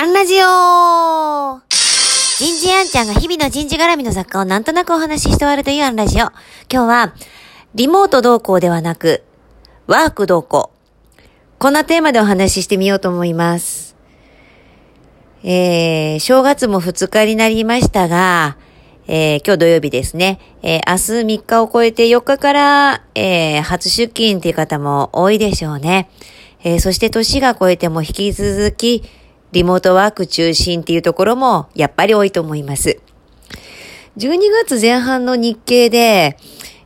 アンラジオ人事アンちゃんが日々の人事絡みの作家をなんとなくお話しして終わるというアンラジオ。今日は、リモート同行ではなく、ワーク同行。こんなテーマでお話ししてみようと思います。えー、正月も2日になりましたが、えー、今日土曜日ですね。えー、明日3日を超えて4日から、えー、初出勤っていう方も多いでしょうね。えー、そして年が超えても引き続き、リモートワーク中心っていうところもやっぱり多いと思います。12月前半の日経で、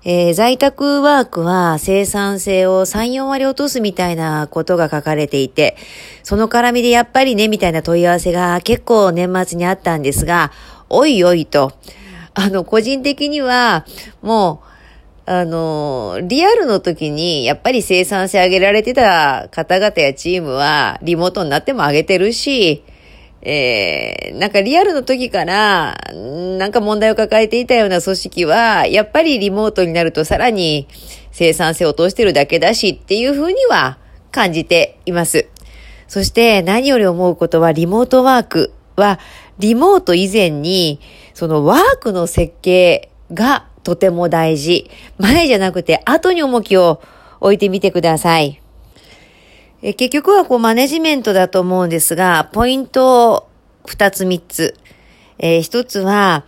えー、在宅ワークは生産性を3、4割落とすみたいなことが書かれていて、その絡みでやっぱりね、みたいな問い合わせが結構年末にあったんですが、おいおいと、あの、個人的には、もう、あの、リアルの時にやっぱり生産性上げられてた方々やチームはリモートになっても上げてるし、えー、なんかリアルの時から、なんか問題を抱えていたような組織は、やっぱりリモートになるとさらに生産性を落としてるだけだしっていうふうには感じています。そして何より思うことはリモートワークは、リモート以前に、そのワークの設計がとても大事。前じゃなくて後に重きを置いてみてください。え結局はこうマネジメントだと思うんですが、ポイント二つ三つ。えー、一つは、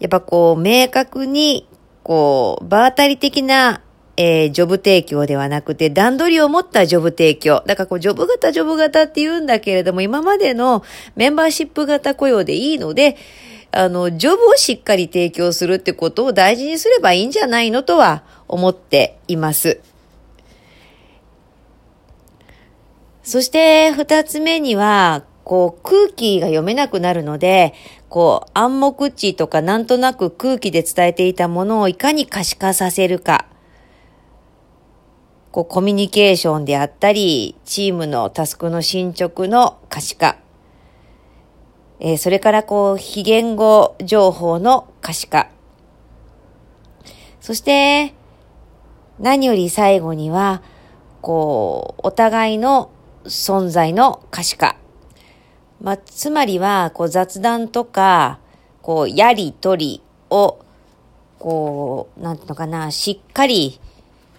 やっぱこう明確にこう場当たり的なえー、ジョブ提供ではなくて、段取りを持ったジョブ提供。だからこう、ジョブ型、ジョブ型って言うんだけれども、今までのメンバーシップ型雇用でいいので、あの、ジョブをしっかり提供するってことを大事にすればいいんじゃないのとは思っています。そして二つ目には、こう空気が読めなくなるので、こう暗黙知とかなんとなく空気で伝えていたものをいかに可視化させるか。こうコミュニケーションであったり、チームのタスクの進捗の可視化。えー、それからこう、非言語情報の可視化。そして、何より最後には、こう、お互いの存在の可視化。まあ、つまりは、こう、雑談とか、こう、やりとりを、こう、なんていうのかな、しっかり、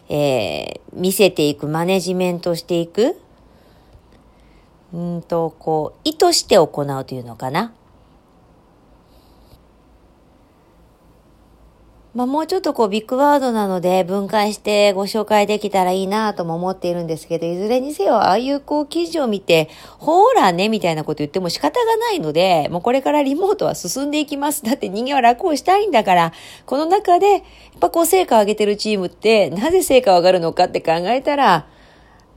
えー、見せていく、マネジメントしていく。うんと、こう、意図して行うというのかな。まあ、もうちょっとこうビッグワードなので分解してご紹介できたらいいなとも思っているんですけど、いずれにせよああいうこう記事を見て、ほーらねみたいなこと言っても仕方がないので、もうこれからリモートは進んでいきます。だって人間は楽をしたいんだから、この中でやっぱこう成果を上げてるチームってなぜ成果を上がるのかって考えたら、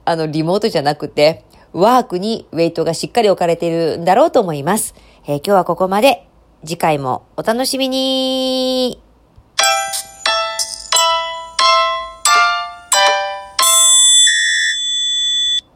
あのリモートじゃなくて、ワークにウェイトがしっかり置かれているんだろうと思います。えー、今日はここまで。次回もお楽しみに